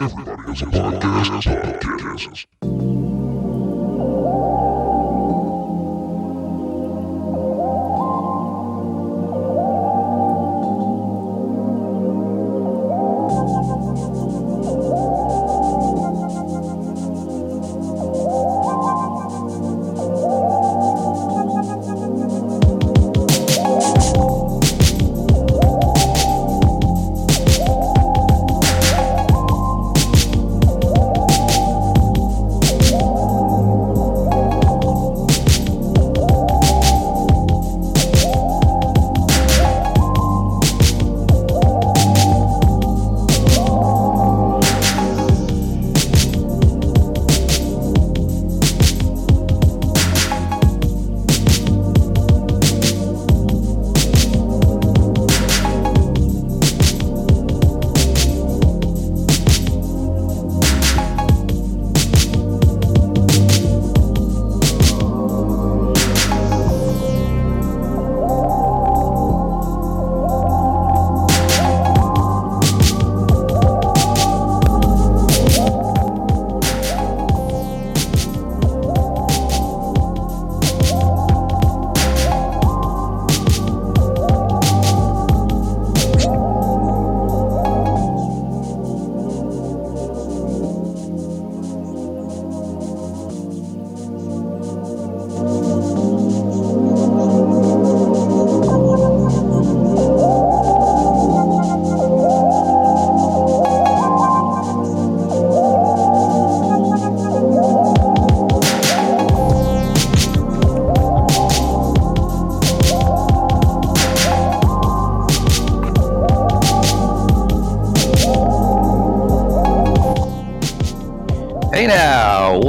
Everybody has a podcast. Podcast.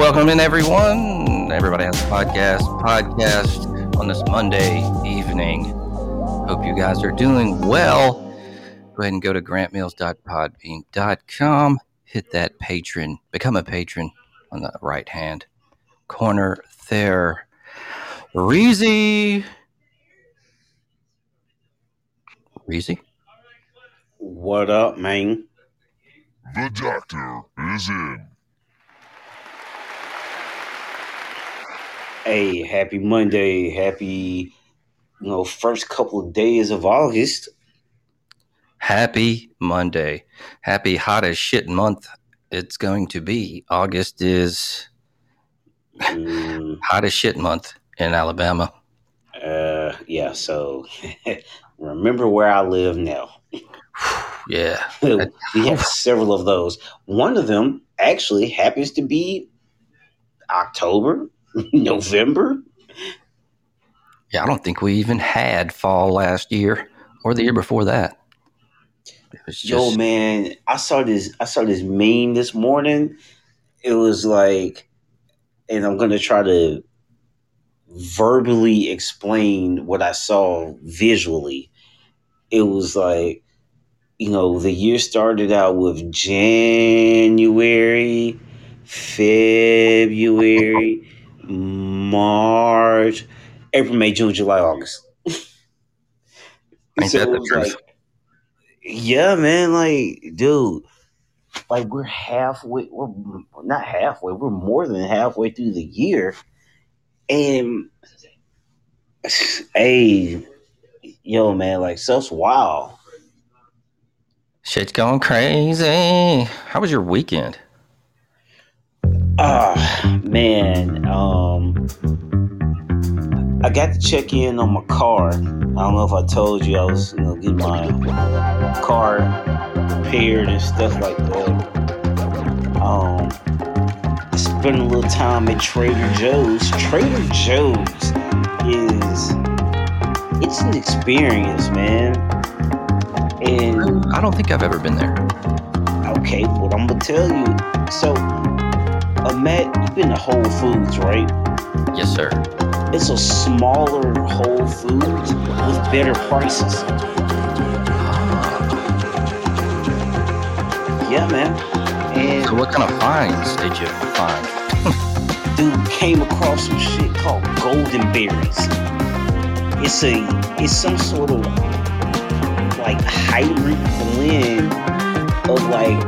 Welcome in everyone. Everybody has a podcast. Podcast on this Monday evening. Hope you guys are doing well. Go ahead and go to grantmeals.podbean.com. Hit that patron, become a patron on the right hand corner there. Reezy. Reezy. What up, man? The doctor is in. Hey, happy Monday. Happy, you know, first couple of days of August. Happy Monday. Happy hot as shit month it's going to be. August is Mm, hot as shit month in Alabama. uh, yeah, so remember where I live now. Yeah. we have several of those. One of them actually happens to be October, November. Yeah, I don't think we even had fall last year or the year before that. It was Yo, man, I saw this. I saw this meme this morning. It was like, and I'm gonna try to verbally explain what I saw visually. It was like, you know, the year started out with January, February, March, April, May, June, July, August. Ain't that the truth? like, yeah, man, like, dude, like we're halfway, we're not halfway, we're more than halfway through the year. And hey, yo, man, like stuff's wild. shit's going crazy. How was your weekend? Ah, man, um, I got to check in on my car. I don't know if I told you I was, you know, getting my car repaired and stuff like that. Um, I spent a little time at Trader Joe's. Trader Joe's is it's an experience, man. And I don't think I've ever been there. okay, what I'm gonna tell you. So, uh, Matt, you've been to Whole Foods, right? Yes, sir. It's a smaller Whole Foods with better prices. Yeah, man. And So, what kind of finds did you find? dude came across some shit called golden berries. It's a it's some sort of like hybrid blend of like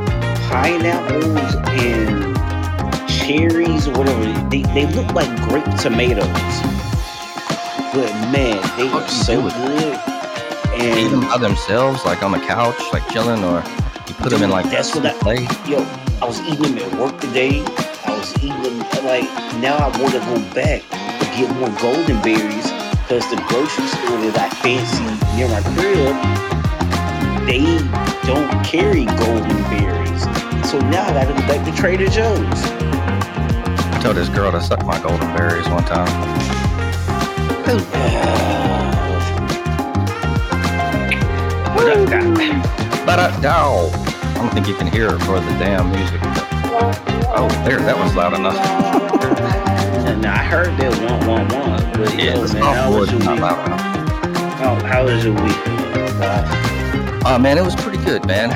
pineapples and cherries or whatever. They, they look like grape tomatoes. But man, they What were do you so good. Eat them And by themselves, like on the couch, like chilling, or you put them in like That's what I- plate. yo, I was eating them at work today. I was eating them like now I want to go back to get more golden berries because the grocery store that I fancy near my crib, they don't carry golden berries. So now I gotta go back to Trader Joe's. I told this girl to suck my golden berries one time. Ba-da-dow. I don't think you can hear it for the damn music. Oh, there, that was loud enough. Now I heard that one one one, but Yeah, yo, the man, how was your not week? loud enough. How, how was your week? Uh, Uh, man, it was pretty good, man.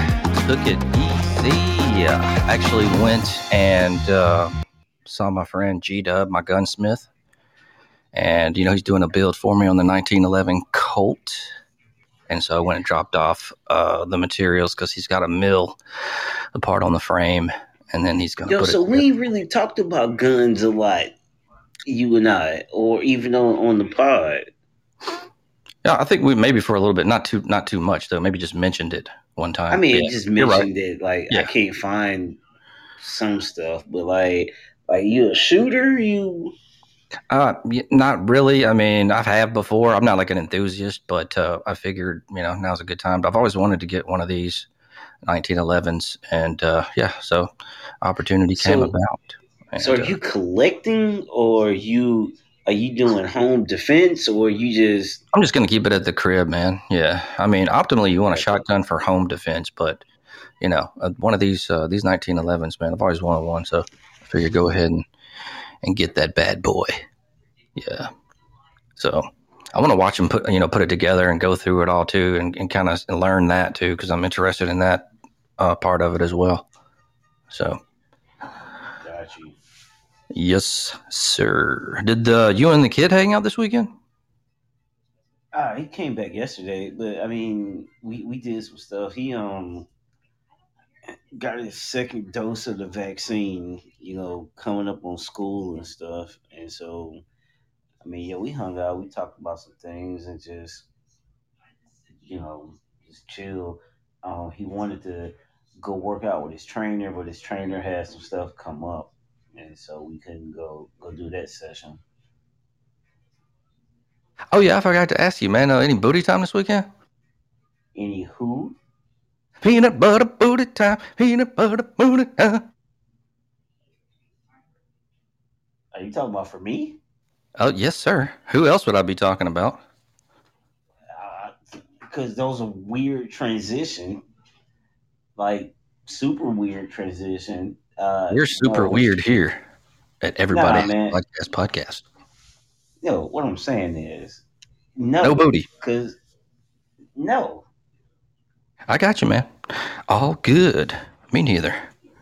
Took it easy. Actually went and uh, saw my friend G Dub, my gunsmith. And, you know, he's doing a build for me on the 1911 Colt. And so I went and dropped off uh, the materials because he's got a mill, a part on the frame. And then he's going to Yo, put so it we really talked about guns a lot, you and I, or even on on the pod. Yeah, I think we maybe for a little bit, not too not too much though. Maybe just mentioned it one time. I mean, Yeah, just you're right. mentioned that like Yeah. I can't find some stuff, but like like you a shooter, you Uh, not really. I mean, I've had before. I'm not like an enthusiast, but uh, I figured you know now's a good time. But I've always wanted to get one of these 1911s, and uh, yeah, so opportunity came So- about. And, so are uh, you collecting or you are you doing home defense or you just I'm just gonna keep it at the crib, man. Yeah, I mean, optimally, you want a shotgun for home defense, but you know, uh, one of these uh, these 1911s, man. I've always wanted one, so I figured go ahead and and get that bad boy. Yeah. So I want to watch him put you know put it together and go through it all too, and, and kind of learn that too, because I'm interested in that uh, part of it as well. So got you. yes, sir. Did uh, you and the kid hang out this weekend? Ah, he came back yesterday, but I mean, we we did some stuff. He um got his second dose of the vaccine, you know, coming up on school and stuff, and so I mean, yeah, we hung out, we talked about some things, and just you know, just chill. Um, he wanted to go work out with his trainer, but his trainer had some stuff come up, and so we couldn't go go do that session. Oh yeah, I forgot to ask you, man. Uh, any booty time this weekend? Anywho, Peanut butter booty time. Peanut butter booty time. are you talking about for me? Oh yes, sir. Who else would I be talking about? because those a weird transition, like super weird transition. Uh, You're super no, weird here at Everybody Nah. Podcast Podcast. No, what I'm saying is no, No booty. because no. I got you, man. All good. Me neither.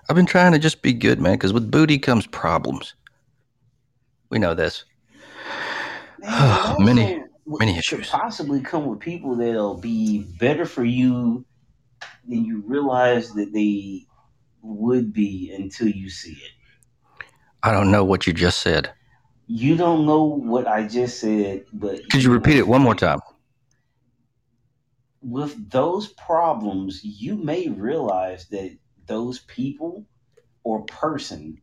I've been trying to just be good, man, because with booty comes problems. We know this. Man, Many- many issues. possibly come with people that'll be better for you than you realize that they would be until you see it. I don't know what you just said. You don't know what I just said, but Could you repeat it one more time? With those problems, you may realize that those people or person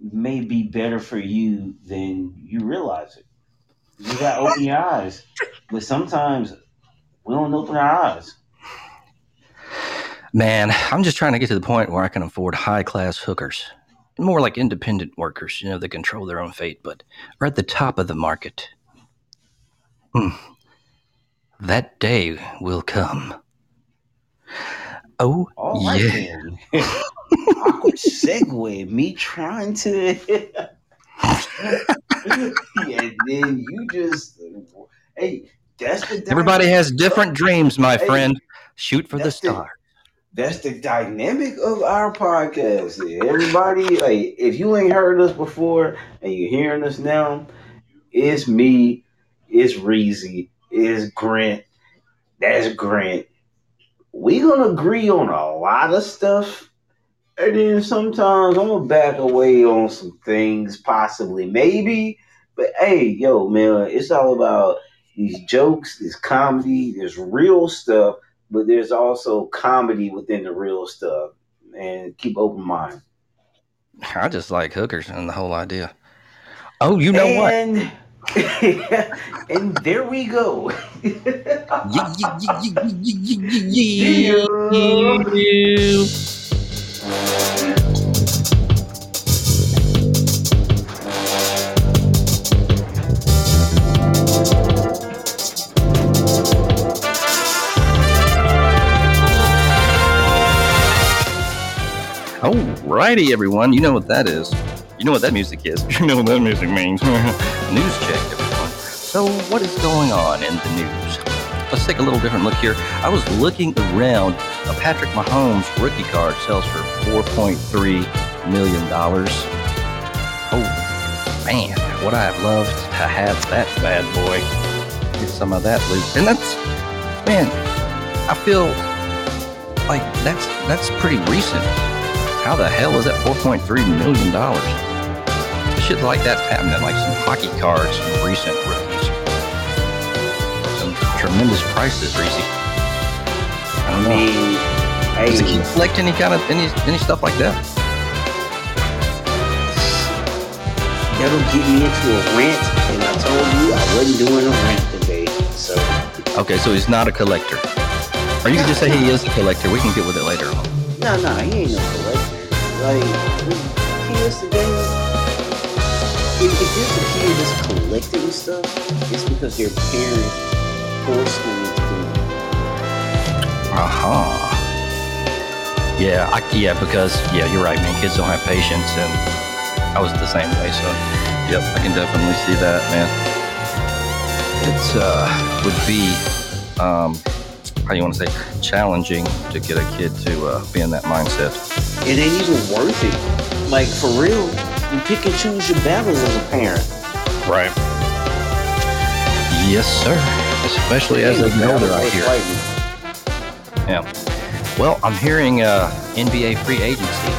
may be better for you than you realize it. You gotta open your eyes. But sometimes we don't open our eyes. Man, I'm just trying to get to the point where I can afford high class hookers. More like independent workers, you know, that control their own fate, but are at the top of the market. Hmm. That day will come. Oh, All yeah. Awkward segue. Me trying to and then you just hey, that's the Everybody has different dreams, my Hey, friend. Shoot for the that's the- star. that's the dynamic of our podcast. Everybody, like, if you ain't heard us before and you're hearing us now, it's me, it's Reezy, it's Grant. That's Grant. We gonna agree on a lot of stuff, And then sometimes I'm gonna back away on some things, possibly, maybe. But hey, yo, man, it's all about these jokes, this comedy, there's real stuff, but there's also comedy within the real stuff. And keep open mind. I just like hookers and the whole idea. Oh, you know what? and there we go. Alrighty, everyone, you know what that is. You know what that music is. You know what that music means. news check, everyone. So, what is going on in the news? Let's take a little different look here. I was looking around. A Patrick Mahomes rookie card sells for $4.3 million. Oh, man. Would I have loved to have that bad boy? Get some of that loot. And that's, man, I feel like that's that's pretty recent. How the hell is that 4.3 million dollars? Shit like that's happening, like some hockey cards from recent rookies. Some tremendous prices, Reese. I I don't know. mean, Does he collect any kind of any any stuff like that? that'll get me into a rant. And I told you I wasn't doing a rant today. So, Okay, so he's not a collector. Or you can just say he is a collector. We can get with it later on. no, no, he ain't no collector. Like, kids today, if, if there's a kid just collecting stuff, it's because their parents forced them to doing it. Uh-huh. Yeah, I, yeah, because yeah, you're right, man. Kids don't have patience, and I was the same way. So, yep, I can definitely see that, man. It's uh would be um how do you want to say challenging to get a kid to uh, be in that mindset. It ain't even worth it. Like, for real, you pick and choose your battles as a parent. Right. Yes, sir. Especially as they get older, I hear. Yeah. Well, I'm hearing uh, NBA free agency.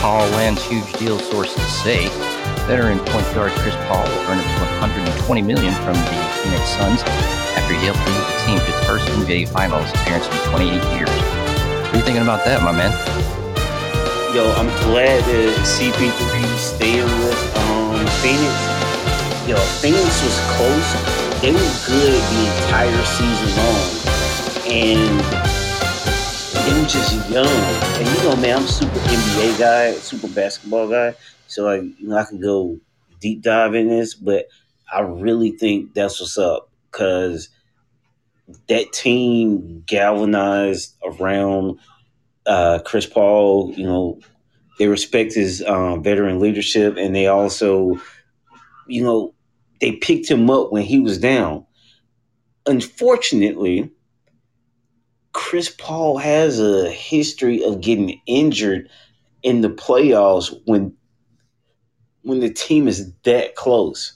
Paul lands huge deal. Sources say veteran point guard Chris Paul will earn up to 120 million from the Phoenix Suns after he helped lead the team to its first NBA Finals appearance in 28 years. What are you thinking about that, my man? Yo, I'm glad that CP3 staying with um, Phoenix. Yo, Phoenix was close. They were good the entire season long. And they were just young. And you know, man, I'm super NBA guy, super basketball guy. So like, you know, I can go deep dive in this, but I really think that's what's up. Cause that team galvanized around uh, Chris Paul, you know, they respect his um, veteran leadership, and they also, you know, they picked him up when he was down. Unfortunately, Chris Paul has a history of getting injured in the playoffs when when the team is that close.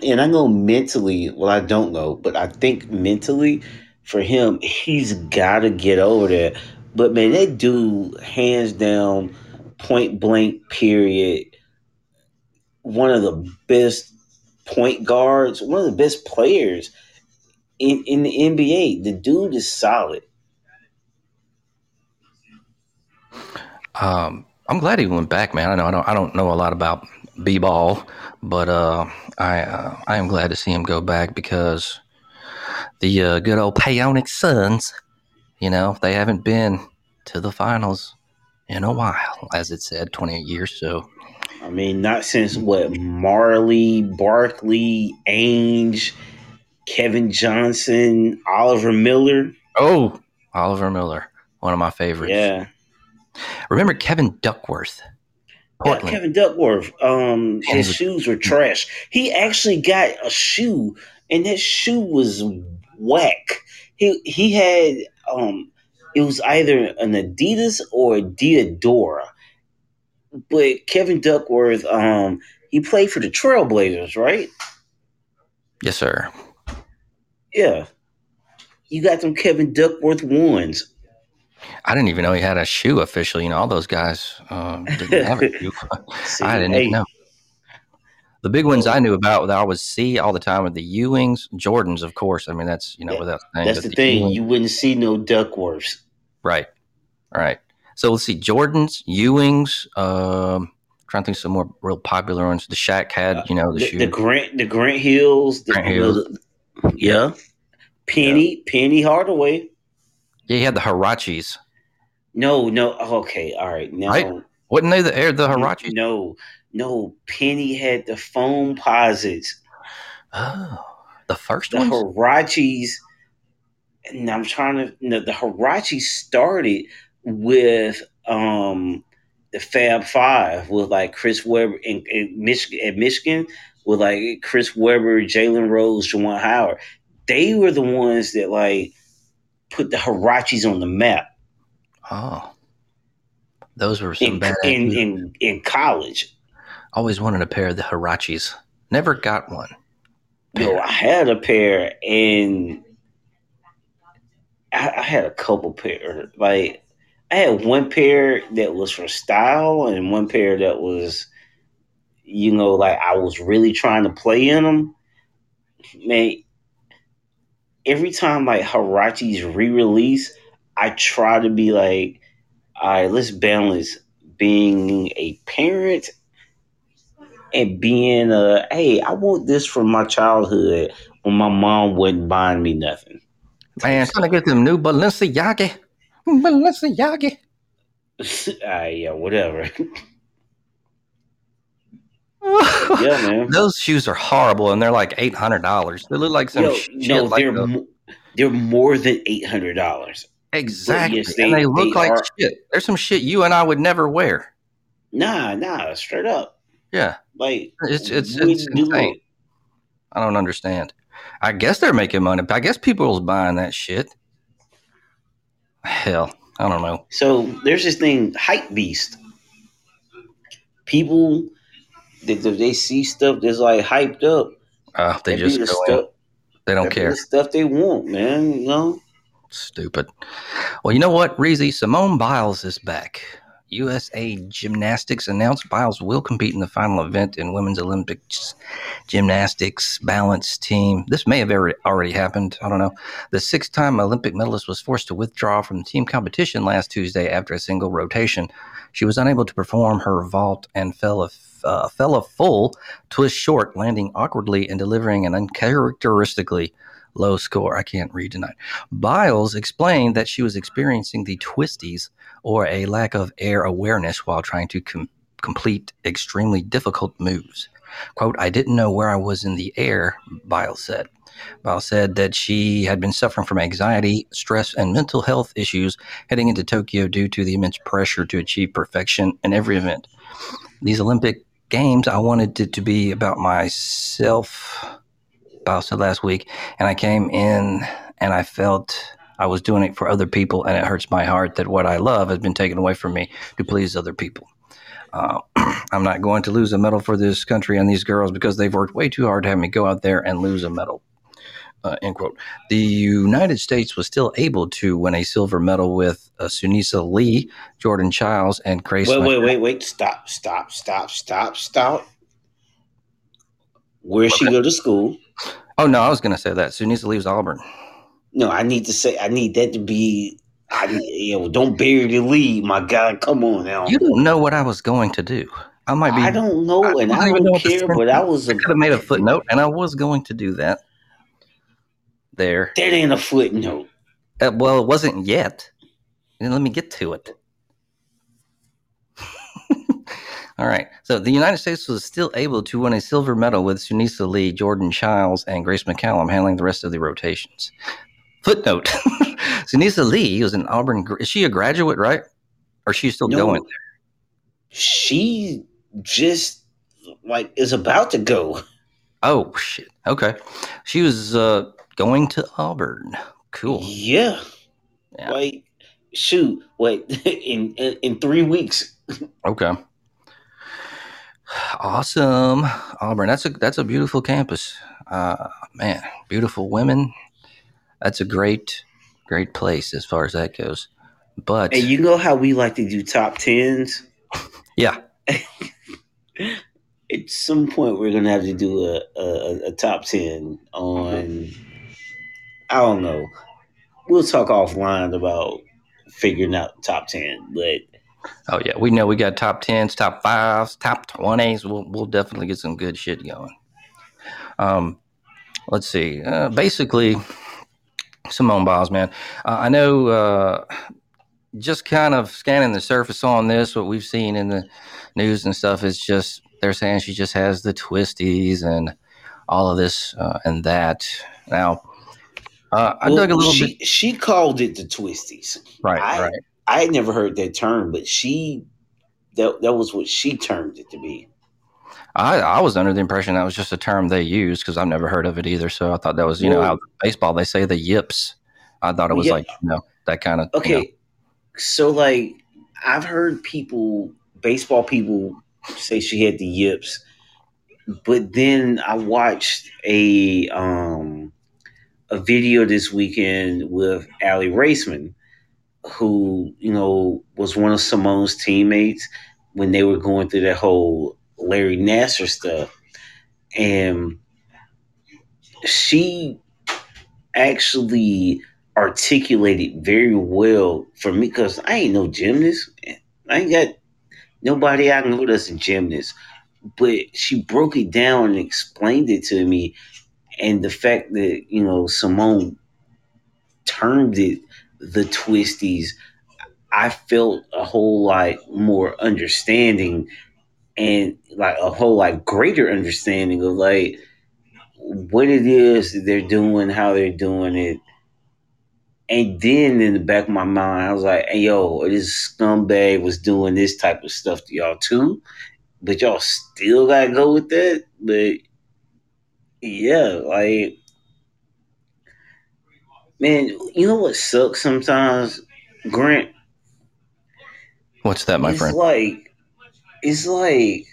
And I know mentally, well, I don't know, but I think mentally for him, he's got to get over that. But man, that dude, hands down, point blank, period, one of the best point guards, one of the best players in, in the NBA. The dude is solid. Um, I'm glad he went back, man. I know I don't I don't know a lot about b-ball, but uh, I uh, I am glad to see him go back because the uh, good old Phoenix Suns, you know, they haven't been to the finals in a while, as it said, 28 years. So I mean, not since what Majerle, Barkley, Ainge, Kevin Johnson, Oliver Miller. oh, Oliver Miller, one of my favorites. Yeah. Remember Kevin Duckworth? Yeah. Kevin Duckworth. Um, his shoes were trash. He actually got a shoe, and that shoe was whack. He he had um, it was either an Adidas or a Diadora. But Kevin Duckworth, um, he played for the Trailblazers, right? Yes, sir. Yeah. You got them Kevin Duckworth ones. I didn't even know he had a shoe official. You know, all those guys um, didn't have a shoe. See, I didn't hey, even know. The big ones I knew about that I would see all the time were the Ewings, Jordans, of course. I mean, that's you know Yeah, without saying. That's but the thing. Ewing- You wouldn't see no Duckworths. right, all right. So let's see, Jordans, Ewings. Um, trying to think of some more real popular ones. The Shaq had, you know, the, The, shoe. the Grant, the Grant Hills, the, Grant Hills. the- yeah. Penny, Penny Hardaway. yeah, he had the Huaraches. No, no. Okay, all right. Now, Right. Wasn't they the air the Huaraches? no, no. Penny had the Foamposites. Oh, the first The ones. Huaraches. And I'm trying to. No, the Huaraches started with um the Fab Five with like Chris Webber in, in Michigan at Michigan with like Chris Webber, Jalen Rose, Juwan Howard. They were the ones that like put the Huaraches on the map Oh, those were some in bad. in, in in college. Always wanted a pair of the Huaraches. Never got one. No, I had a pair and I, I had a couple pair. Like I had one pair that was for style and one pair that was, you know, like I was really trying to play in them. Man, every time like Huaraches re-release, I try to be like, all right, let's balance being a parent and being a hey, I want this from my childhood when my mom wasn't buying me nothing. Man, trying to get them new Balenciaga. Balenciaga. ah, yeah, whatever. yeah, man. Those shoes are horrible, and they're like eight hundred dollars. They look like some Yo, shit. no, like they're the- mo- they're more than eight hundred dollars. exactly, yes, and they- they look they like are- shit. There's some shit you and I would never wear. Nah, nah, straight up. Yeah, Like It's- it's- it's insane. it. I don't understand. I guess they're making money. I guess people's buying that shit. Hell, I don't know. So there's this thing, hype beast. People, if they see stuff that's like hyped up, Uh, they just the stuff, They don't care. the stuff they want, man. You know. Stupid. Well, you know what, Reezy? Simone Biles is back. USA Gymnastics announced Biles will compete in the final event in women's Olympics gymnastics balance team. This may have already happened. I don't know. The six time Olympic medalist was forced to withdraw from the team competition last Tuesday after a single rotation. She was unable to perform her vault and fell a, uh, fell a full twist short, landing awkwardly and delivering an uncharacteristically low score. I can't read tonight. Biles explained that she was experiencing the twisties or a lack of air awareness while trying to com- complete extremely difficult moves. Quote, I didn't know where I was in the air, Biles said. Biles said that she had been suffering from anxiety, stress, and mental health issues heading into Tokyo due to the immense pressure to achieve perfection in every event. These Olympic Games, I wanted it to be about myself, Said last week, and I came in and I felt I was doing it for other people, and it hurts my heart that what I love has been taken away from me to please other people. Uh, I'm not going to lose a medal for this country and these girls because they've worked way too hard to have me go out there and lose a medal. Uh, end quote. The United States was still able to win a silver medal with uh, Sunisa Lee, Jordan Chiles, and Grace. Wait, wait, wait, wait! Stop, stop, stop, stop, stop. Where she go to school? Oh no, I was going to say that Sunisa Lee was Auburn. No, I need to say I need that to be. I you know, don't bury the lead, my God. Come on now. You don't know what I was going to do. I might be. I don't know, and I I don't don't care. But I was I could have made a footnote, and I was going to do that. There. that ain't a footnote. Uh, well, it wasn't yet. And let me get to it. All right. So the United States was still able to win a silver medal with Sunisa Lee, Jordan Chiles, and Grace McCallum handling the rest of the rotations. Footnote: Sunisa Lee was an Auburn. Is she a graduate, right? Or is she still No. going? She just like is about to go. Oh shit. Okay. She was uh, going to Auburn. Cool. Yeah. Yeah. Like shoot, wait in, in in three weeks. Okay. Awesome, Auburn. That's a that's a beautiful campus. Uh, man, beautiful women. That's a great great place as far as that goes. But And you know how we like to do top tens? yeah, At some point, we're gonna have to do a, a, a top ten on. I don't know. We'll talk offline about figuring out top ten, but oh yeah, we know we got top tens, top fives, top twenties. We'll we'll definitely get some good shit going. Um, let's see. Uh, basically, Simone Biles, man. Uh, I know. Uh, just kind of scanning the surface on this, what we've seen in the news and stuff is just they're saying she just has the twisties and all of this uh, and that. Now, uh, I well, dug a little she, bit. She called it the twisties. Right, I, right. I had never heard that term, but she that that was what she termed it to be. I, I was under the impression that was just a term they use because I've never heard of it either. So I thought that was, you know, how baseball they say the yips. I thought it was Yeah. like, you know, that kind of. Okay, so like I've heard people, baseball people, say she had the yips, but then I watched a um a video this weekend with Aly Raisman, who you know was one of Simone's teammates when they were going through that whole Larry Nassar stuff, and she actually articulated very well for me because I ain't no gymnast. I ain't got nobody I know that's a gymnast. But she broke it down and explained it to me. And the fact that, you know, Simone termed it the twisties, I felt a whole lot more understanding and like a whole like greater understanding of like what it is they're doing, how they're doing it. And then in the back of my mind, I was like, hey, yo, this scumbag was doing this type of stuff to y'all too. But y'all still gotta go with that. But yeah, like man, you know what sucks sometimes, Grant? What's that, my it's friend? like it's like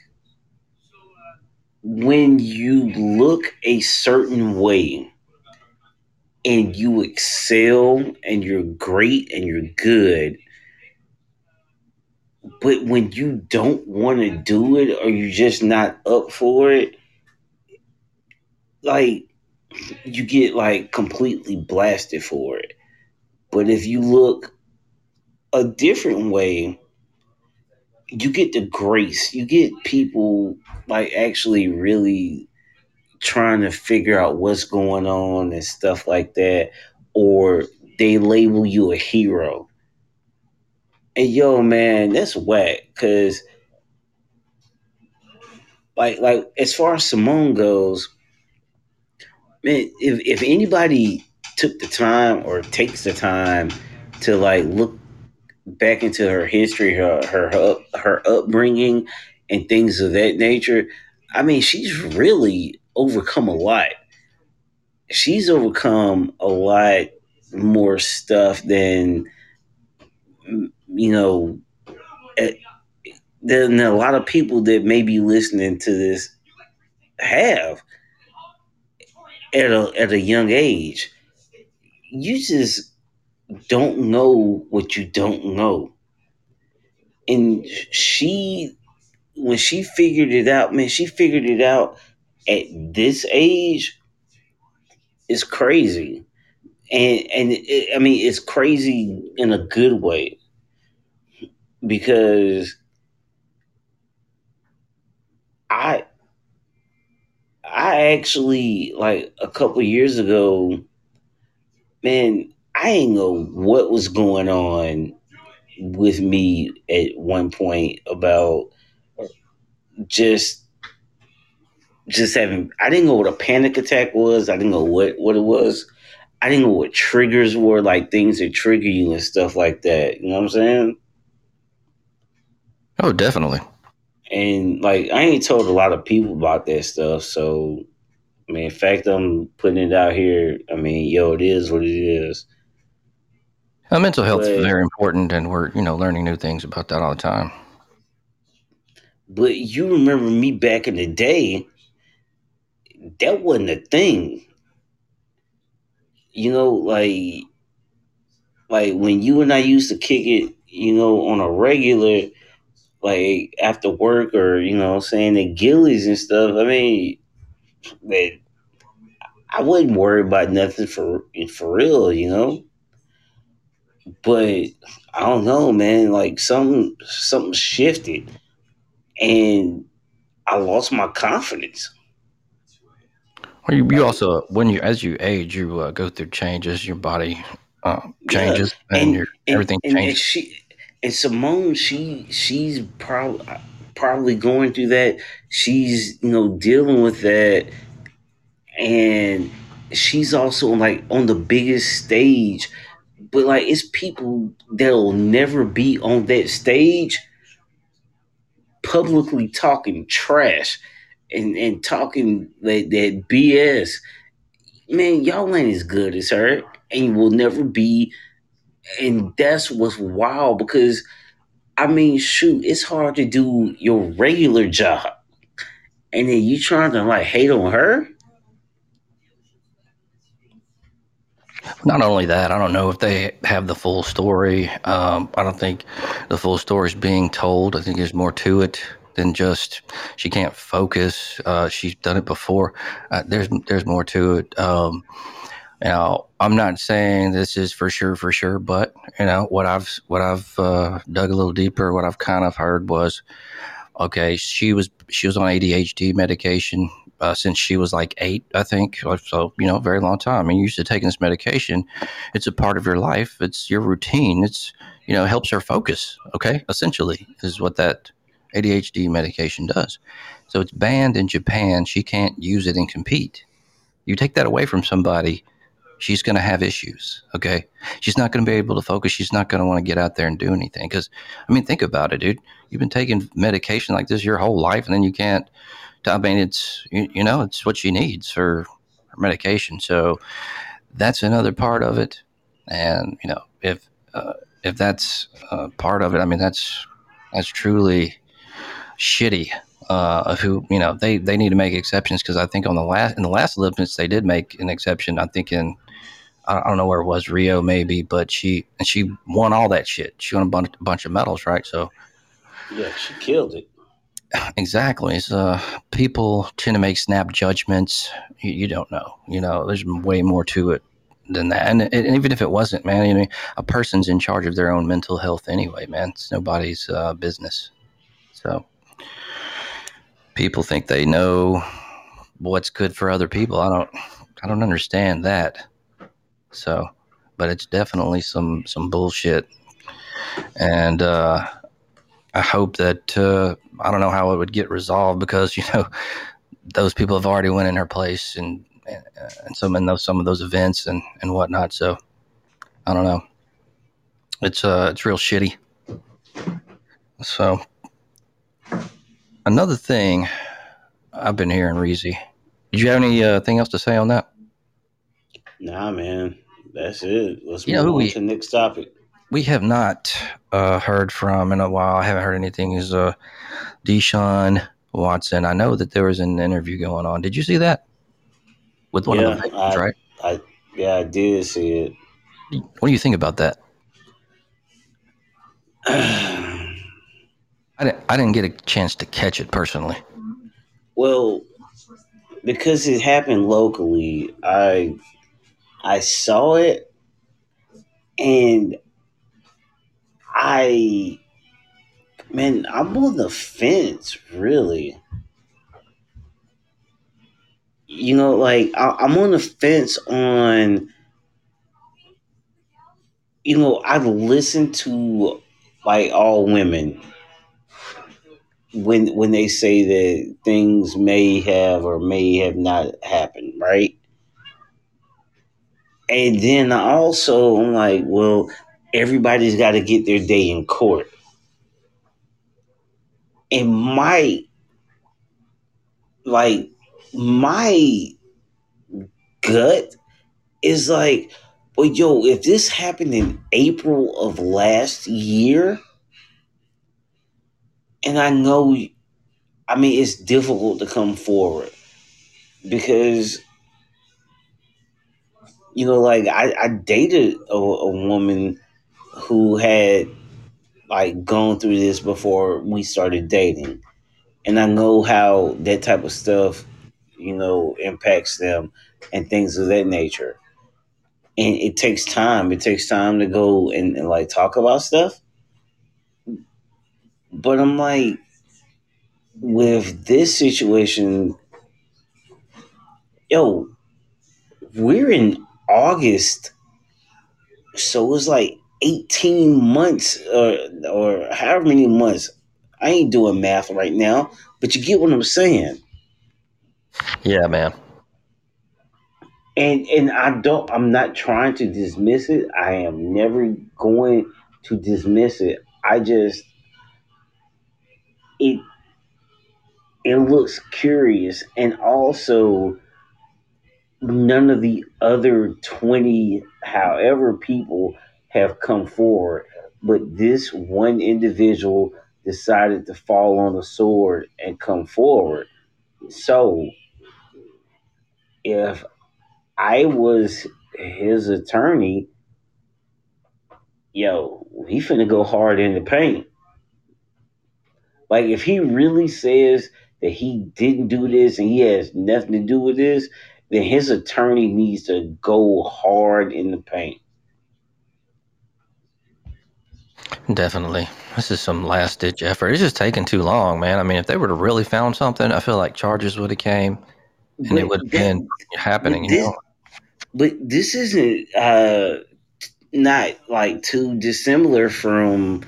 when you look a certain way and you excel and you're great and you're good but when you don't want to do it or you're just not up for it like you get like completely blasted for it. But if you look a different way you get the grace. You get people like actually really trying to figure out what's going on and stuff like that or they label you a hero. And yo man that's whack because like like as far as simone goes man if, if anybody took the time or takes the time to like look back into her history her her up, her upbringing and things of that nature i mean she's really overcome a lot. She's overcome a lot more stuff than you know eh, than a lot of people that may be listening to this have at a at a young age you just don't know what you don't know. And she when she figured it out man she figured it out at this age is crazy. And and it, i mean it's crazy in a good way because i i actually like a couple years ago man i ain't know what was going on with me at one point about just just having I didn't know what a panic attack was. I didn't know what what it was. I didn't know what triggers were, like things that trigger you and stuff like that. You know what I'm saying? Oh, definitely. And like I ain't told a lot of people about that stuff. So I mean, in fact, I'm putting it out here. I mean, yo, it is what it is. Uh, mental health is very important, and we're you know learning new things about that all the time. But you remember me back in the day, that wasn't a thing. You know, like like when you and I used to kick it, you know, on a regular, like after work or you know, saying the Gillies and stuff. I mean, that I wouldn't worry about nothing for for real, you know. But I don't know, man. Like something something shifted, and I lost my confidence. Well, you, you also when you as you age, you uh, go through changes. Your body uh, changes, yeah. and, and, your everything and, changes. And she and Simone, she she's probably probably going through that. She's you know dealing with that, and she's also like on the biggest stage. But like it's people that'll never be on that stage publicly talking trash and, and talking that, that BS. Man, y'all ain't as good as her and you will never be. And that's what's wild because I mean, shoot, it's hard to do your regular job. And then you trying to like hate on her? Not only that, I don't know if they have the full story. Um, I don't think the full story is being told. I think there's more to it than just she can't focus. Uh, she's done it before. Uh, there's there's more to it. Um, know, I'm not saying this is for sure, for sure, but you know what I've what I've uh, dug a little deeper. What I've kind of heard was, okay, she was she was on ADHD medication uh, since she was like eight, I think. So you know, very long time. I mean, used to taking this medication. It's a part of your life. It's your routine. It's you know helps her focus. Okay, essentially is what that ADHD medication does. So it's banned in Japan. She can't use it and compete. You take that away from somebody, she's going to have issues. Okay. She's not going to be able to focus. She's not going to want to get out there and do anything. Because, I mean, think about it, dude. You've been taking medication like this your whole life, and then you can't. I mean, it's, you, you know, it's what she needs for her medication. So that's another part of it. And, you know, if, uh, if that's uh, part of it, I mean, that's, that's truly shitty uh, who you know they they need to make exceptions because I think on the last in the last Olympics they did make an exception. I think in I don't know where it was Rio maybe, but she and she won all that shit. She won a bunch, a bunch of medals, right? So yeah, she killed it. Exactly. So uh, people tend to make snap judgments. You, you, don't know. You know, there's way more to it than that. And, and, even if it wasn't, man, you know, a person's in charge of their own mental health anyway, man. It's nobody's uh, business. So people think they know what's good for other people. I don't I don't understand that. So, but it's definitely some some bullshit. And uh I hope that uh I don't know how it would get resolved because you know those people have already went in her place and and some in those some of those events and and whatnot. So I don't know. It's uh it's real shitty. So another thing I've been hearing, Reezy. Did you have anything uh, else to say on that? Nah, man. That's it. Let's you move on we, to the next topic. We have not uh, heard from in a while. I haven't heard anything. Is uh, Deshaun Watson? I know that there was an interview going on. Did you see that with one yeah, of the victims? I, right? I yeah, I did see it. What do you think about that? I didn't, I didn't get a chance to catch it personally. Well, because it happened locally, I I saw it and I man, I'm on the fence, really. You know, like I, I'm on the fence on. You know, I've listened to like all women when when they say that things may have or may have not happened, right? And then also I'm like, well, everybody's got to get their day in court. And my like my gut is like, well, yo, if this happened in April of last year, and I know, I mean, it's difficult to come forward because you know, like I, I dated a, a woman who had like gone through this before we started dating, and I know how that type of stuff, you know, impacts them and things of that nature. And it takes time. It takes time to go and, and like talk about stuff. But I'm like, with this situation, yo, we're in August, so it was like 18 months or or however many months. I ain't doing math right now, but you get what I'm saying. Yeah, man. And and I don't I'm not trying to dismiss it. I am never going to dismiss it. I just it it looks curious and also none of the other 20 however people have come forward but this one individual decided to fall on the sword and come forward. So if i was his attorney yo he finna go hard in the paint. Like if he really says that he didn't do this and he has nothing to do with this then his attorney needs to go hard in the paint. Definitely. This is some last ditch effort. It's just taking too long, man. I mean, if they would have really found something, I feel like charges would have came and But it would have been happening, but you this, know? but this isn't uh, not like too dissimilar from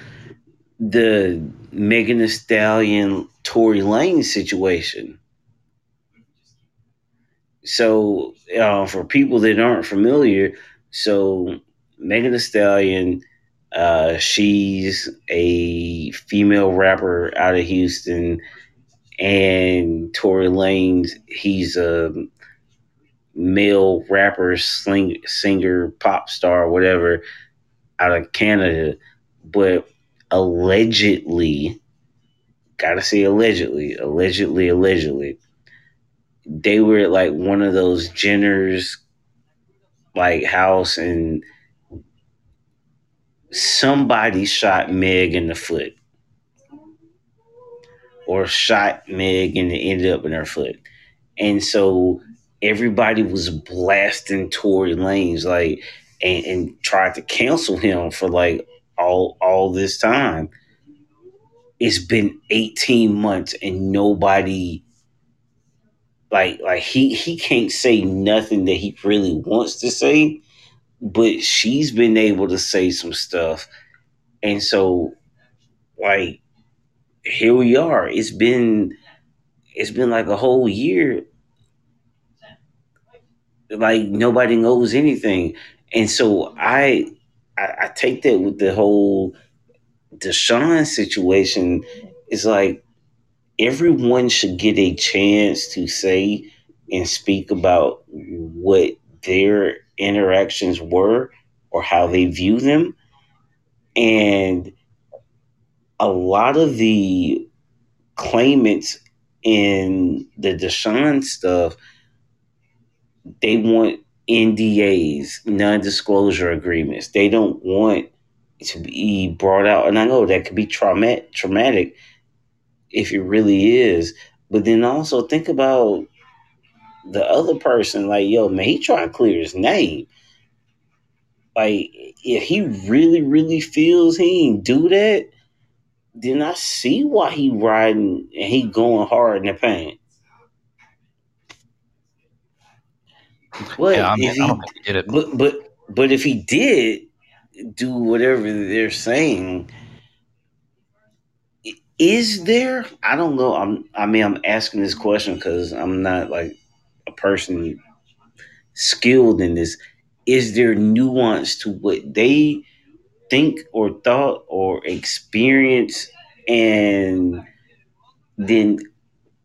the Megan Thee Stallion Tory Lane situation. So, uh, for people that aren't familiar, so Megan Thee Stallion, uh, she's a female rapper out of Houston, and Tory Lanez, he's a male rapper, sling, singer, pop star, whatever, out of Canada. But allegedly, gotta say allegedly, allegedly, allegedly, they were like one of those Jenner's like house and somebody shot Meg in the foot or shot Meg and it ended up in her foot. And so everybody was blasting Tory Lanez like and, and tried to cancel him for like all all this time. It's been 18 months and nobody like like he he can't say nothing that he really wants to say, but she's been able to say some stuff. And so like here we are. It's been it's been like a whole year like nobody knows anything. And so I I, I take that with the whole Deshaun situation. It's like everyone should get a chance to say and speak about what their interactions were or how they view them. And a lot of the claimants in the Deshaun stuff, they want NDAs, non disclosure agreements. They don't want to be brought out. And I know that could be traumatic, traumatic if it really is. But then also think about the other person, like, yo, man, he trying to clear his name. Like, if he really, really feels he ain't do that, then I see why he riding and he going hard in the paint. But Yeah, I mean, if I he, get it. but but but if he did do whatever they're saying, i- is there? I don't know. I'm. I mean, I'm asking this question because I'm not like a person skilled in this. Is there nuance to what they think or thought or experience, and then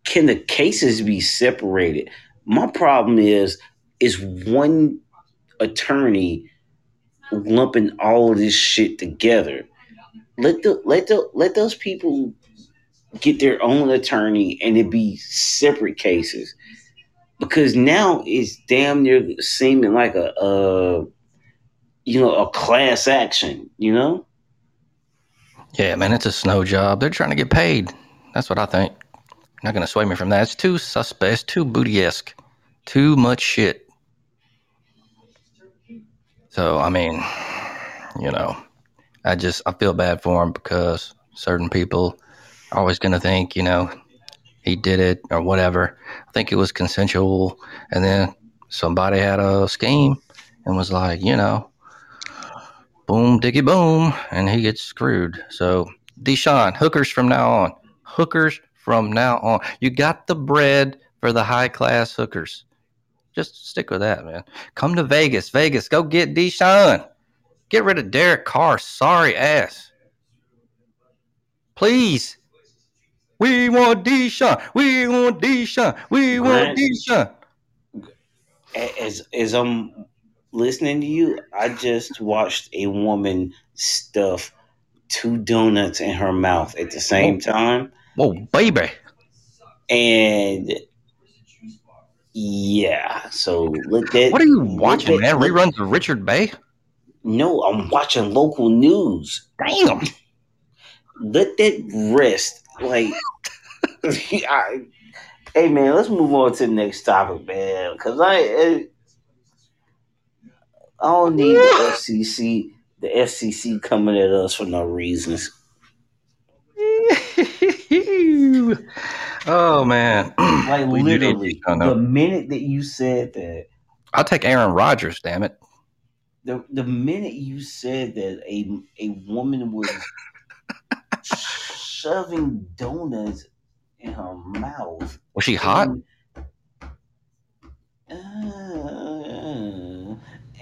can the cases be separated? My problem is is one attorney lumping all this shit together. Let the let the let those people get their own attorney and it be separate cases. because now it's damn near seeming like a, a you know a class action. You know, Yeah, man, it's a snow job. They're trying to get paid. That's what I think. Not gonna sway me from that. It's too suspect. It's too booty esque. Too much shit. So I mean, you know, I just I feel bad for them because certain people always gonna think, you know, he did it or whatever. I think it was consensual, and then somebody had a scheme and was like, you know, boom, diggy boom, and he gets screwed. So Deshaun, hookers from now on. Hookers from now on. You got the bread for the high class hookers. Just stick with that, man. Come to Vegas. Vegas, go get Deshaun. Get rid of Derek Carr. Sorry ass. Please. We want Deshaun. We want Deshaun. We want. Deshaun. As as I'm listening to you, I just watched a woman stuff two donuts in her mouth at the same time, Whoa, baby. and yeah. So look at What are you watching, at- man? Reruns of Richard Bey? No, I'm watching local news. Damn. Let that rest. Like, I, hey man, let's move on to the next topic, man. Because I, I, I don't need the FCC, the FCC coming at us for no reasons. oh man. Like We literally, the minute that you said that, I'll take Aaron Rodgers, damn it. the the minute you said that a a woman was shoving donuts in her mouth. Was she hot? Uh,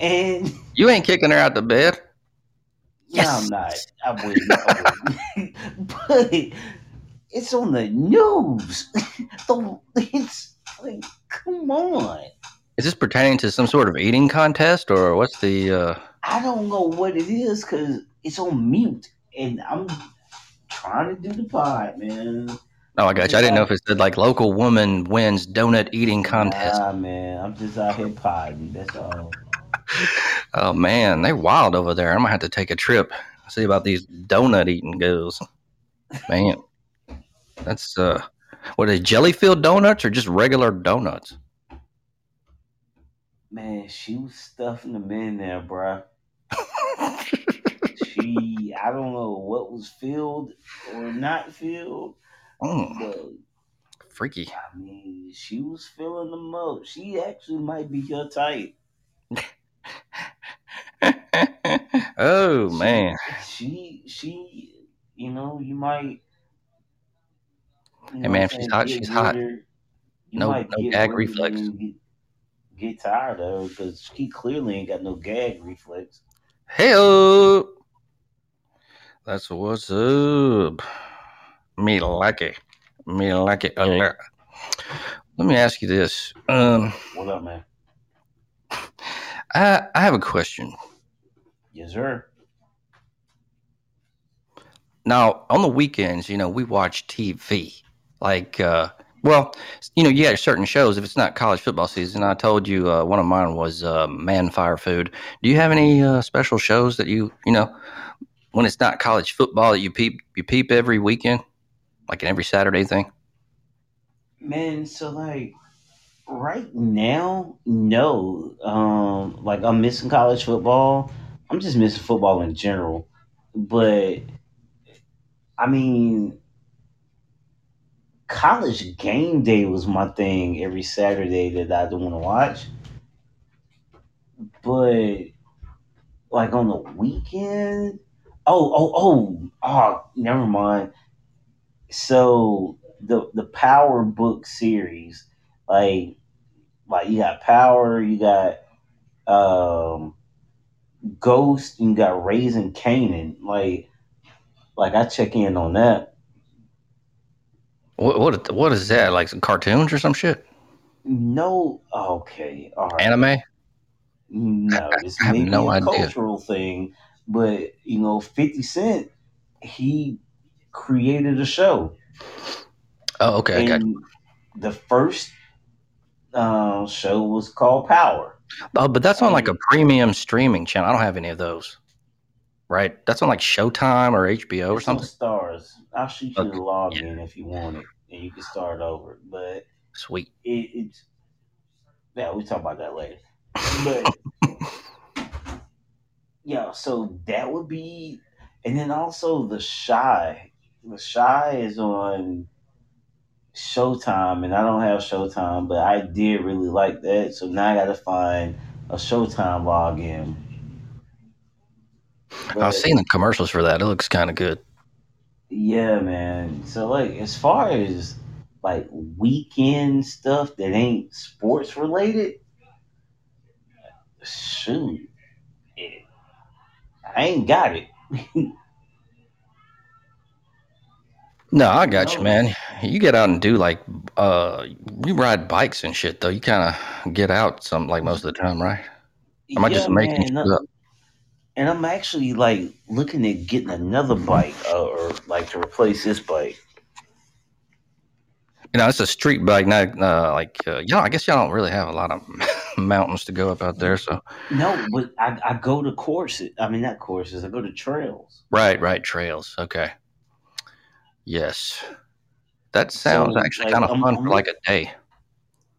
and You ain't kicking her out the bed. no, I'm not. I wouldn't. I wouldn't. but it's on the news. The- it's like, come on. Is this pertaining to some sort of eating contest or what's the uh I don't know what it is because it's on mute, and I'm trying to do the pod, man. Oh I got you. I didn't know if it said like local woman wins donut eating contest. Nah, man. I'm just out here podding. That's all. Oh man, they wild over there. I'm gonna have to take a trip. See about these donut eating girls. Man. That's uh what are they jelly filled donuts or just regular donuts? Man, she was stuffing them in there, bruh. I don't know what was filled or not filled, Mm, but freaky. I mean, she was filling them up. She actually might be your type. oh She- man. She, she, you know, you might. You Hey, man, if she's hot, she's hot. her. No- no gag reflex. Get, get tired of her because she clearly ain't got no gag reflex. Hey. That's what's up. Me like it. Me like it a lot. Let me ask you this. Um What up, man? I I have a question. Yes, sir. Now, on the weekends, you know, we watch TV. Like, uh, well, you know, you got certain shows. If it's not college football season, I told you uh, one of mine was uh, Man Fire Food. Do you have any uh, special shows that you, you know, when it's not college football that you peep you peep every weekend, like an every Saturday thing? Man, so like right now, no. Um, like I'm missing college football. I'm just missing football in general. But I mean, college game day was my thing every Saturday that I didn't want to watch. But like on the weekend, oh, oh, oh, oh, never mind. So the the Power book series, like like you got Power, you got um Ghost, you got Raising Kanan. Like like I check in on that. What what what is that? Like some cartoons or some shit? No, okay, all right. Anime? No, it's I have maybe no a idea. cultural thing, but you know, Fifty Cent, he created a show. Oh, okay. I got and the first uh, show was called Power. Oh, but that's on like a Um, premium streaming channel. I don't have any of those. Right? That's on like Showtime or HBO or something. Starz. I'll shoot you Okay, the login yeah. if you want it, and you can start over. But Sweet. it, it's yeah, we'll talk about that later. But yeah, so that would be, and then also the Chi. The Chi is on Showtime, and I don't have Showtime, but I did really like that. So now I got to find a Showtime login. I've seen the commercials for that. It looks kind of good. yeah, man. So like, as far as like weekend stuff that ain't sports related, shoot, I ain't got it. No, I got you, man. You get out and do like uh you ride bikes and shit though. You kind of get out some like most of the time, right? Am I just making man. And, up? and I'm actually like looking at getting another bike, uh, or like to replace this bike. You know, it's a street bike, not uh, like uh, y'all. I guess y'all don't really have a lot of mountains to go up out there. So No, but I, I go to courses. I mean, not courses. I go to trails. right, right, trails. Okay, yes, that So sounds actually like, kind of I'm, fun I'm for like a day.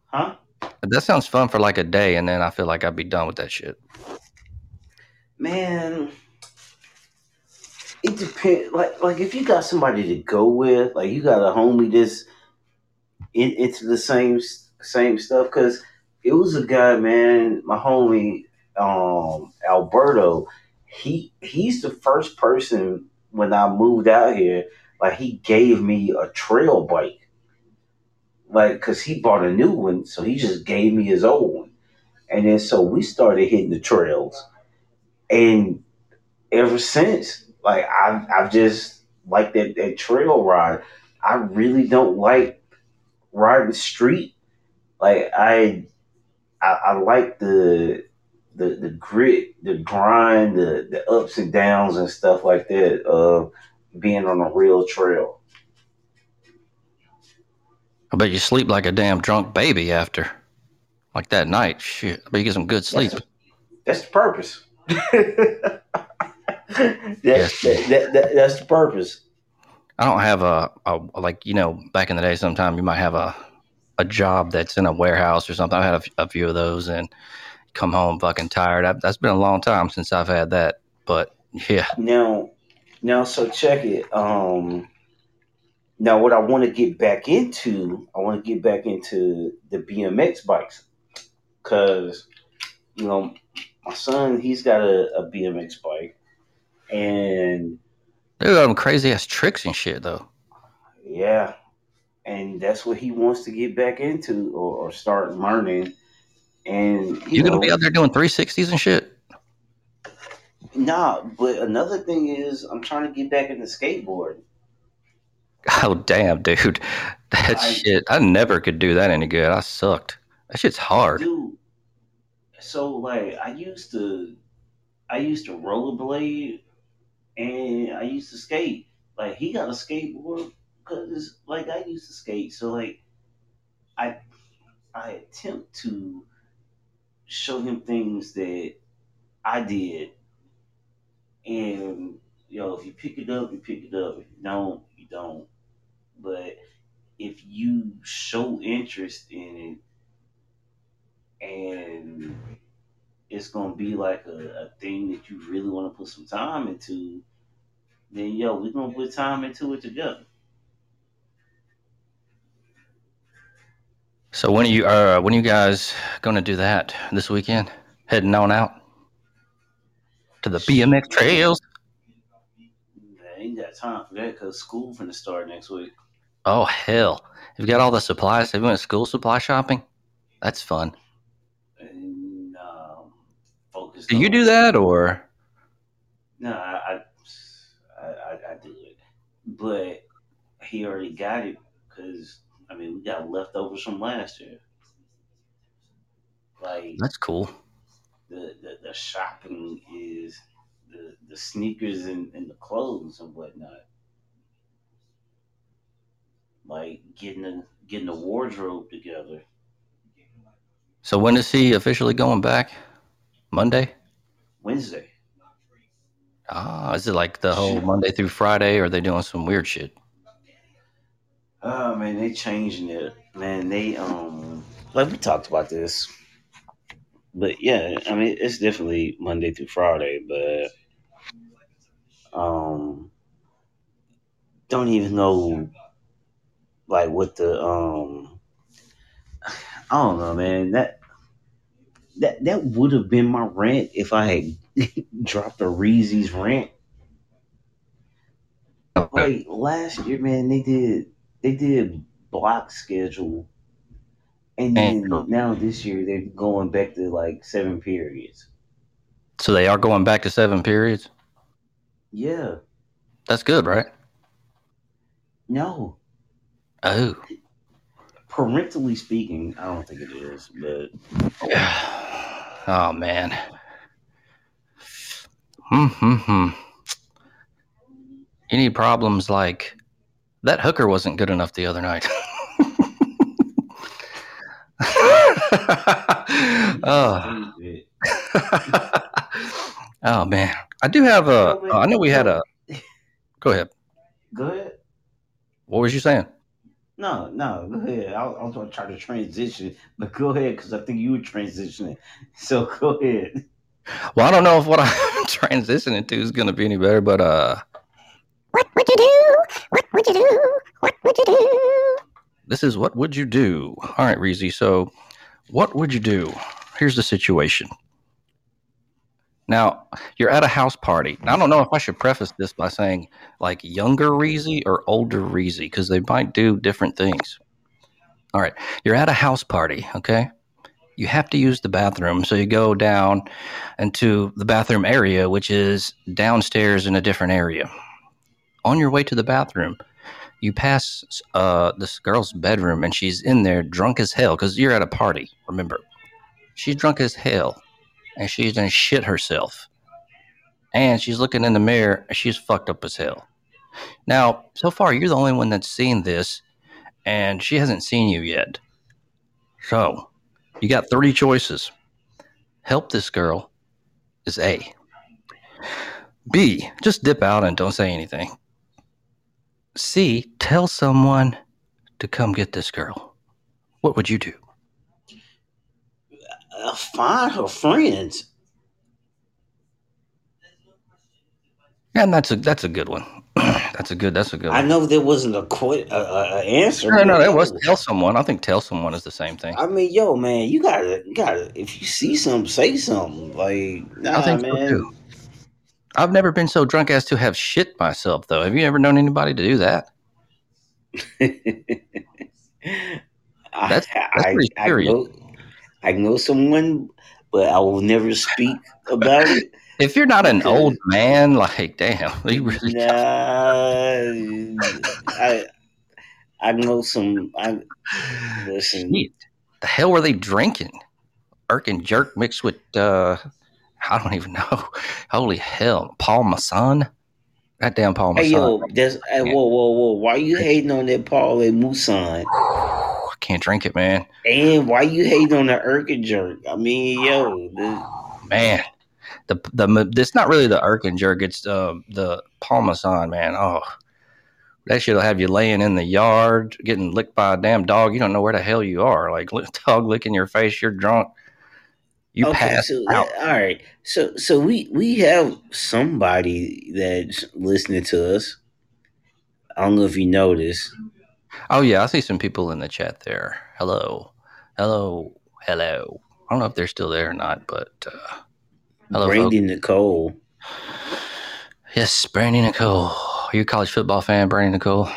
huh? That sounds fun for like a day, and then I feel like I'd be done with that shit. Man, it depends. Like, like if you got somebody to go with, like you got a homie that's in, into the same same stuff. Because it was a guy, man, my homie, um, Alberto. He he's the first person when I moved out here. Like he gave me a trail bike, like because he bought a new one, so he just gave me his old one, and then so we started hitting the trails, and ever since, like I've I've just like that that trail ride. I really don't like riding the street. Like I I, I like the the the grit, the grind, the the ups and downs and stuff like that of being on a real trail. I bet you sleep like a damn drunk baby after like that night. Shit, I bet you get some good sleep. That's that's the purpose. that's, Yes. that, that, that, that's the purpose. I don't have a, a like you know back in the day. Sometime you might have a a job that's in a warehouse or something. I had a few of those and come home fucking tired. i that's been a long time since I've had that. But yeah, Now, now, so check it. Um, now, what I want to get back into, I want to get back into the BMX bikes, cause you know, my son, he's got a, a BMX bike, and they got them crazy ass tricks and shit though. yeah, and that's what he wants to get back into or, or start learning. And you You gonna be out there doing 360s and shit? nah. But another thing is, I'm trying to get back into skateboarding. Oh damn, dude, that I- shit. I never could do that any good. I sucked. That shit's hard. dude. So like, I used to, I used to rollerblade, and I used to skate. Like he got a skateboard because like I used to skate. So like, I, I attempt to show him things that I did, and you know, if you pick it up, you pick it up. If you don't, you don't. But if you show interest in it and it's gonna be like a, a thing that you really want to put some time into, then yo, we're gonna put time into it together. So when are you uh when are you guys gonna do that this weekend? Heading on out to the BMX trails. I ain't got time for that because school finna start next week. Oh hell! You've got all the supplies. Have you went to school supply shopping? That's fun. And um, focus. Do you do that or? No, I, but he already got it because I mean we got leftovers from last year. Like That's cool. the, the, the shopping is the the sneakers and, and the clothes and whatnot. Like getting the getting the wardrobe together. So when is he officially going back? Monday? Wednesday. Ah, is it like the whole Monday through Friday, or are they doing some weird shit? Oh man, they changing it. Man, they um like we talked about this. But yeah, I mean it's definitely Monday through Friday, but um don't even know like what the um I don't know, man. That that that would have been my rent if I had dropped a Reezy's rent. Like last year, man, they did they did block schedule, and then And- now this year they're going back to like seven periods. So they are going back to seven periods. Yeah, That's good, right? no, Oh, parentally speaking, I don't think it is, but oh man. Hmm. Any problems like that hooker wasn't good enough the other night. oh. Oh man, I do have a. I know we had a. Go ahead. Go ahead. What was you saying? No, no, go ahead. I, I was going to try to transition, but go ahead because I think you were transitioning. So go ahead. Well, I don't know if what I'm transitioning to is going to be any better, but uh, What would you do? What would you do? What would you do? this is what would you do? All right, Reezy. So, what would you do? Here's the situation. Now, you're at a house party. Now, I don't know if I should preface this by saying like younger Reezy or older Reezy because they might do different things. All right, you're at a house party, okay? You have to use the bathroom, so you go down into the bathroom area, which is downstairs in a different area. On your way to the bathroom, you pass uh, this girl's bedroom, and she's in there drunk as hell because you're at a party. Remember, she's drunk as hell, and she's gonna shit herself, and she's looking in the mirror. and She's fucked up as hell. Now, so far, you're the only one that's seen this, and she hasn't seen you yet. So, you got three choices. Help this girl is A. B, just dip out and don't say anything. C, tell someone to come get this girl. What would you do? Uh, find her friends. And that's a that's a good one. that's a good that's a good I one. know there wasn't a quite a, a, a answer. No, no, that was tell someone. I think tell someone is the same thing. I mean, yo, man, you gotta, you gotta. If you see something, say something. Like, nah, I think so man. too. I've never been so drunk as to have shit myself though. Have you ever known anybody to do that? That's- that's I, pretty I serious. know, I know someone, but I will never speak about it. If you're not an old man, like damn, you really Nah, I, I know some. I listen. Shit. The hell were they drinking? Irk and jerk mixed with uh I don't even know. Holy hell. Paul Masson? That damn Paul Hey yo, that's hey, whoa, whoa, whoa! Why you hating on that Paul and Musan? I can't drink it, man. And why you hating on the Urkin jerk? I mean, yo, the, Man. The the it's not really the Irk and jerk, it's uh, the Paul Masson, man. Oh. That shit'll have you laying in the yard, getting licked by a damn dog. You don't know where the hell you are. Like dog licking your face, you're drunk. You okay, pass so out. all right, so so we we have somebody that's listening to us. I don't know if you this. Oh yeah, I see some people in the chat there. Hello, hello, hello. I don't know if they're still there or not, but uh, Hello, Brandy Nicole. yes, Brandy Nicole. Are you a college football fan, Brandy Nicole?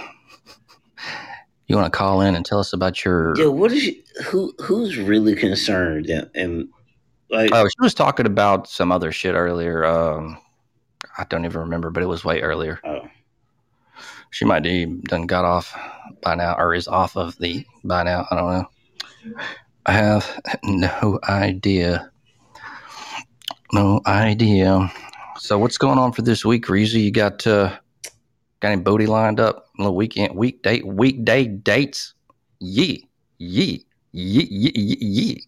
You want to call in and tell us about your? Yo, what is you, who who's really concerned and, and like Oh, she was talking about some other shit earlier. Um, I don't even remember, but it was way earlier. oh, She might have done got off by now, or is off of the by now. I don't know. I have no idea. No idea. So what's going on for this week, Reezy? You got uh, got any booty lined up? A little weekend, weekday, weekday dates? Yee, yee, yee, yee, yee.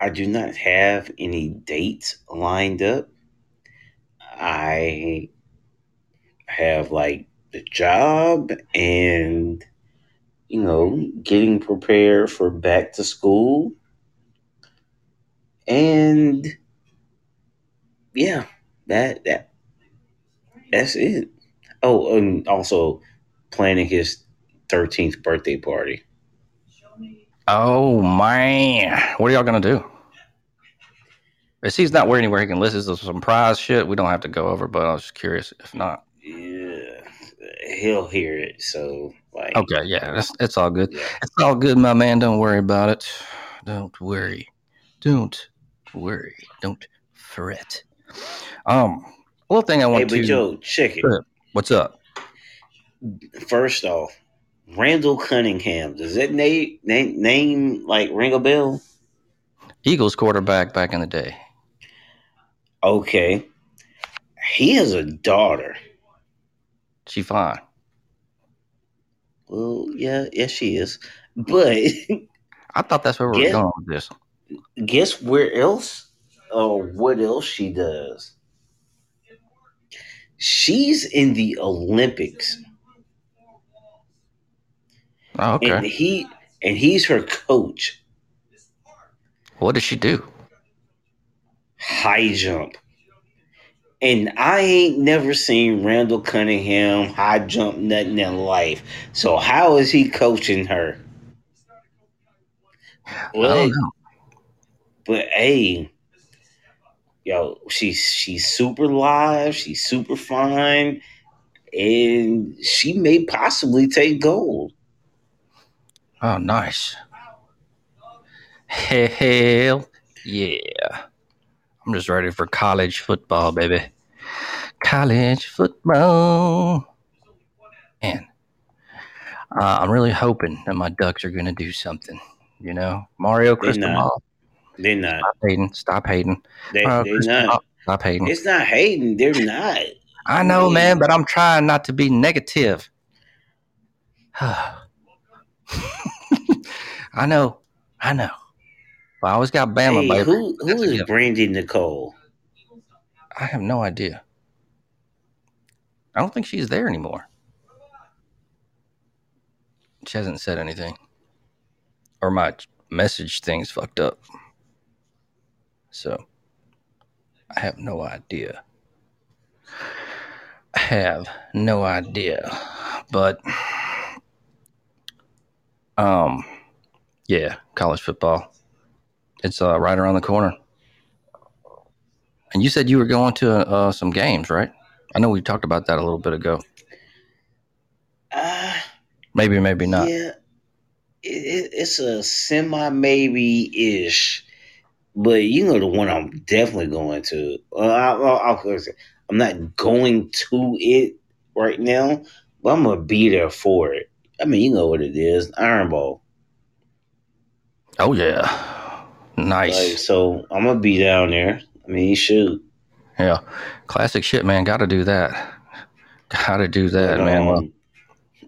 I do not have any dates lined up. I have like the job and you know getting prepared for back to school and yeah that that that's it oh and also planning his 13th birthday party Oh man, what are y'all gonna do? If he's not where anywhere he can listen is some prize shit, we don't have to go over. But I was just curious. If not, yeah he'll hear it so like okay, yeah, it's, it's all good. yeah. It's all good, my man. Don't worry about it. Don't worry. Don't worry. Don't fret. Um, one thing I want hey but to. yo check it What's up? first off randall cunningham does that name name, name like ring a bell Eagles quarterback back in the day. okay he has a daughter She fine. Well, yeah, yes, she is. But I thought that's where we were Yeah. going with this. Guess where else or what else she does? She's in the Olympics, Oh, okay. and he and he's her coach. What does she do? High jump, and I ain't never seen Randall Cunningham high jump nothing in life. So how is he coaching her? I Well, don't know. But hey, yo, she's she's super live, she's super fine, and she may possibly take gold. Oh, nice. Hell yeah. I'm just ready for college football, baby. College football. And uh, I'm really hoping that my Ducks are going to do something. You know, Mario. Cristobal. They're not. Stop hating. Stop hating. They Cristobal, not. Stop hating. It's not hating. They're not. I know, man, but I'm trying not to be negative. I know. I know. But I always got Bama, Hey, baby. who who is. Brandy Nicole? I have no idea. I don't think she's there anymore. She hasn't said anything. Or my message thing's fucked up. So I have no idea. I have no idea. But um yeah, college football. It's uh, right around the corner. And you said you were going to uh, some games, right? I know we talked about that a little bit ago. Uh, Maybe, maybe not. yeah, it, it, it's a semi maybe ish, but you know the one I'm definitely going to. Uh, I, I, I'll say I'm not going to it right now, but I'm gonna be there for it. I mean, you know what it is, Iron Bowl. Oh yeah, nice. Like, so I'm gonna be down there. I mean, shoot. Yeah, classic shit, man. Got to do that. Got to do that, man. Well, um,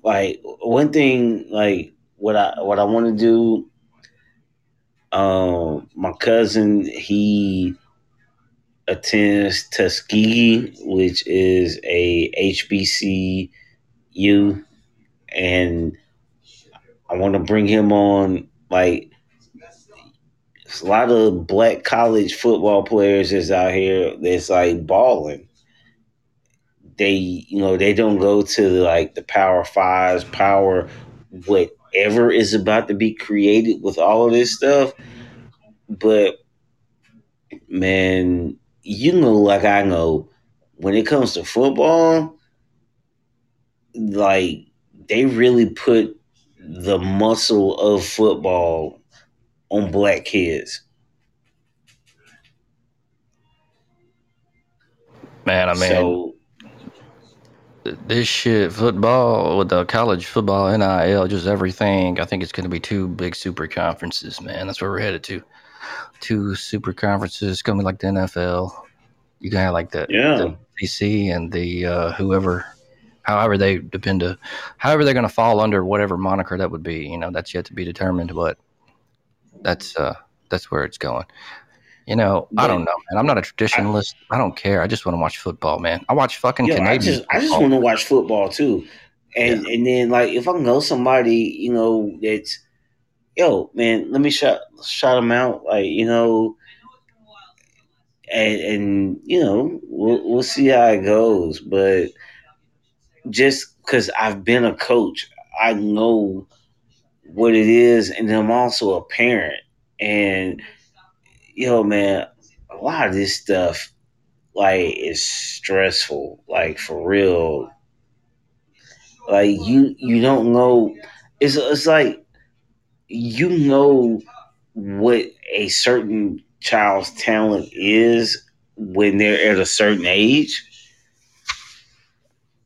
like one thing, like what I what I want to do. Um, my cousin he attends Tuskegee, which is a HBCU, and I want to bring him on. Like a lot of black college football players is out here that's like balling they you know they don't go to like the power fives power whatever is about to be created with all of this stuff. But man you know like i know when it comes to football like they really put the muscle of football on black kids. Man, I mean, so this shit, football with the college football, NIL, just everything. I think it's going to be two big super conferences, man. That's where we're headed to. Two super conferences. It's going to be like the NFL. You can have like the, Yeah. the and the uh, whoever, however they depend to, however they're going to fall under whatever moniker that would be. You know, that's yet to be determined. But that's uh, that's where it's going. You know, I don't know, man. I'm not a traditionalist. I don't care. I just want to watch football, man. I watch fucking Yo, I Canadian. just I just want to watch football too, and and then like if I know somebody, you know, that's yo man, let me shout shout them out, like you know, and and you know we'll we'll see how it goes, but just because I've been a coach, I know what it is, and I'm also a parent, and yo man, a lot of this stuff like is stressful, like for real. Like you you don't know it's it's like you know what a certain child's talent is when they're at a certain age.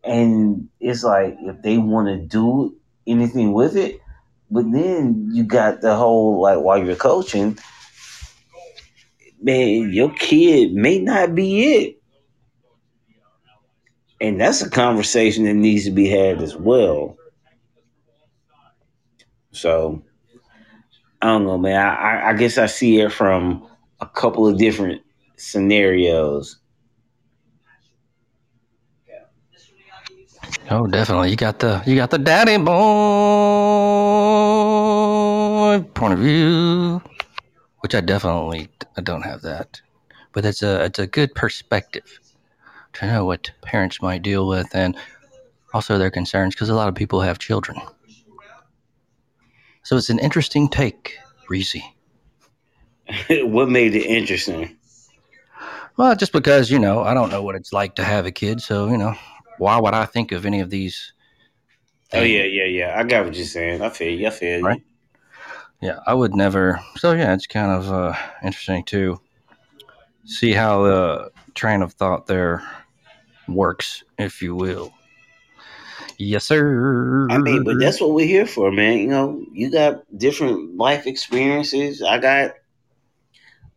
And it's like if they want to do anything with it, but then you got the whole like while you're coaching, man, your kid may not be it. And that's a conversation that needs to be had as well. So I don't know, man. I, I, guess I see it from a couple of different scenarios. Oh, definitely. You got the you got the daddy boy point of view, which I definitely I don't have that, but it's a it's a good perspective to know what parents might deal with and also their concerns because a lot of people have children. So it's an interesting take, Reese. what made it interesting? Well, just because you know I don't know what it's like to have a kid, so you know why would I think of any of these? Oh yeah, yeah, yeah. I got what you're saying. I feel you. I feel you. Right. Yeah, I would never. So yeah, it's kind of uh, interesting to see how the train of thought there works, if you will. Yes, sir. I mean, but that's what we're here for, man. You know, you got different life experiences. I got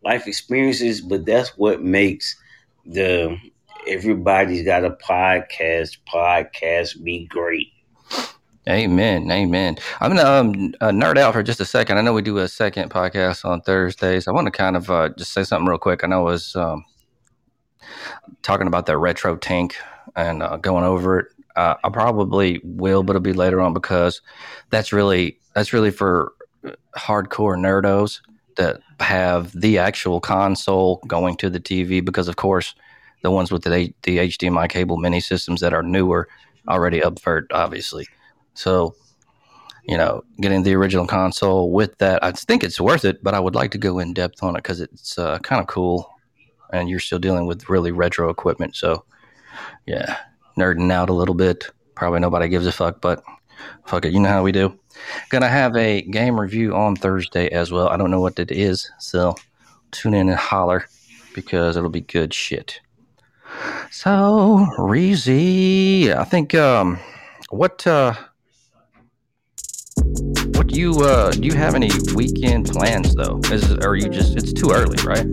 life experiences, but that's what makes the everybody's got a podcast podcast be great. Amen. Amen. I'm gonna um, uh, nerd out for just a second. I know we do a second podcast on Thursdays. I want to kind of uh, just say something real quick. I know I was um, talking about that RetroTINK and uh, going over it. Uh, I probably will, but it'll be later on because that's really that's really for hardcore nerdos that have the actual console going to the TV. Because of course, the ones with the the HDMI cable mini systems that are newer already upvert, obviously. So, you know, getting the original console with that, I think it's worth it, but I would like to go in depth on it because it's uh, kind of cool and you're still dealing with really retro equipment. So, yeah, nerding out a little bit. Probably nobody gives a fuck, but fuck it. You know how we do. Gonna have a game review on Thursday as well. I don't know what it is, so tune in and holler because it'll be good shit. So, Reezy, I think um, what uh, do you uh, do you have any weekend plans though? Is or are you just it's too early, right?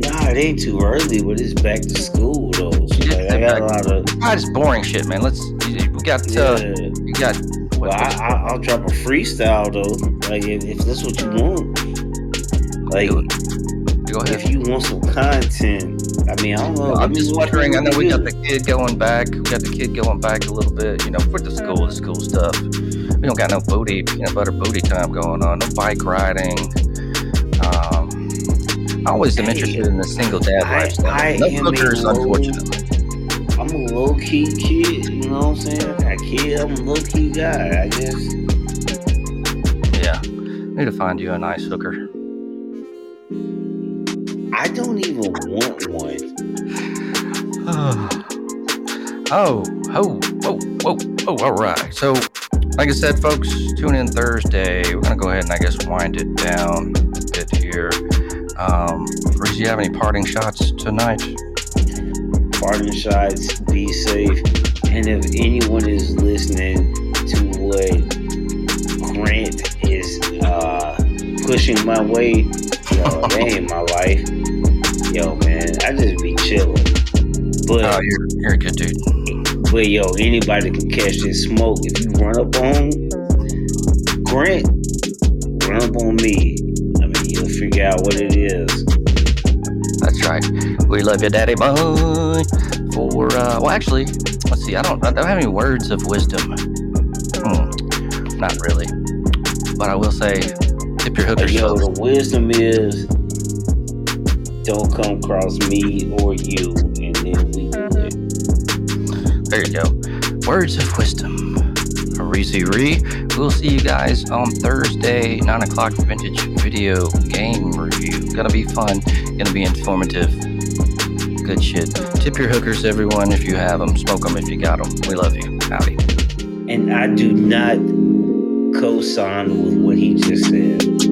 Nah, it ain't too early, but it's back to school though. So like, I got a lot of Ah, it's boring shit, man. Let's we got uh, yeah. we got Well, I, I, I'll drop a freestyle though. Like if, if that's what you want. Like Do go ahead. if you want some content, I mean I don't know. I'm just wondering. I know we got the kid going back. We got the kid going back a little bit. You know, for the school, the school stuff. We don't got no booty, peanut butter booty time going on. No bike riding. Um, I always am Hey, interested in the single dad I- lifestyle. I no hookers, low- unfortunately. I'm a low key kid. You know what I'm saying? I kid. I'm a low key guy. I guess. Yeah, need to find you a nice hooker. I don't even want one. oh, oh, whoa, whoa, whoa, all right. So, like I said, folks, tune in Thursday. We're going to go ahead and I guess wind it down a bit here. Um, Reese, do you have any parting shots tonight? Parting shots. Be safe. And if anyone is listening to what Grant is uh, pushing my way, yo, that ain't my life. Yo, man, I just be chilling. But Oh, you're, you're a good dude. But yo, anybody can catch this smoke. If you run up on Grant, run up on me. I mean, you'll figure out what it is. That's right. We love you, Daddy Boy. For uh, well, actually, let's see. I don't. I don't have any words of wisdom. Hmm, not really. But I will say, tip your hookers. Yo, the wisdom is don't come across me or you, There you go. Words of wisdom. Reese Ree. We'll see you guys on Thursday, 9 o'clock vintage video game review. Gonna be fun, gonna be informative. Good shit. Tip your hookers, everyone, if you have them. Smoke them if you got them. We love you. Howdy. And I do not co-sign with what he just said.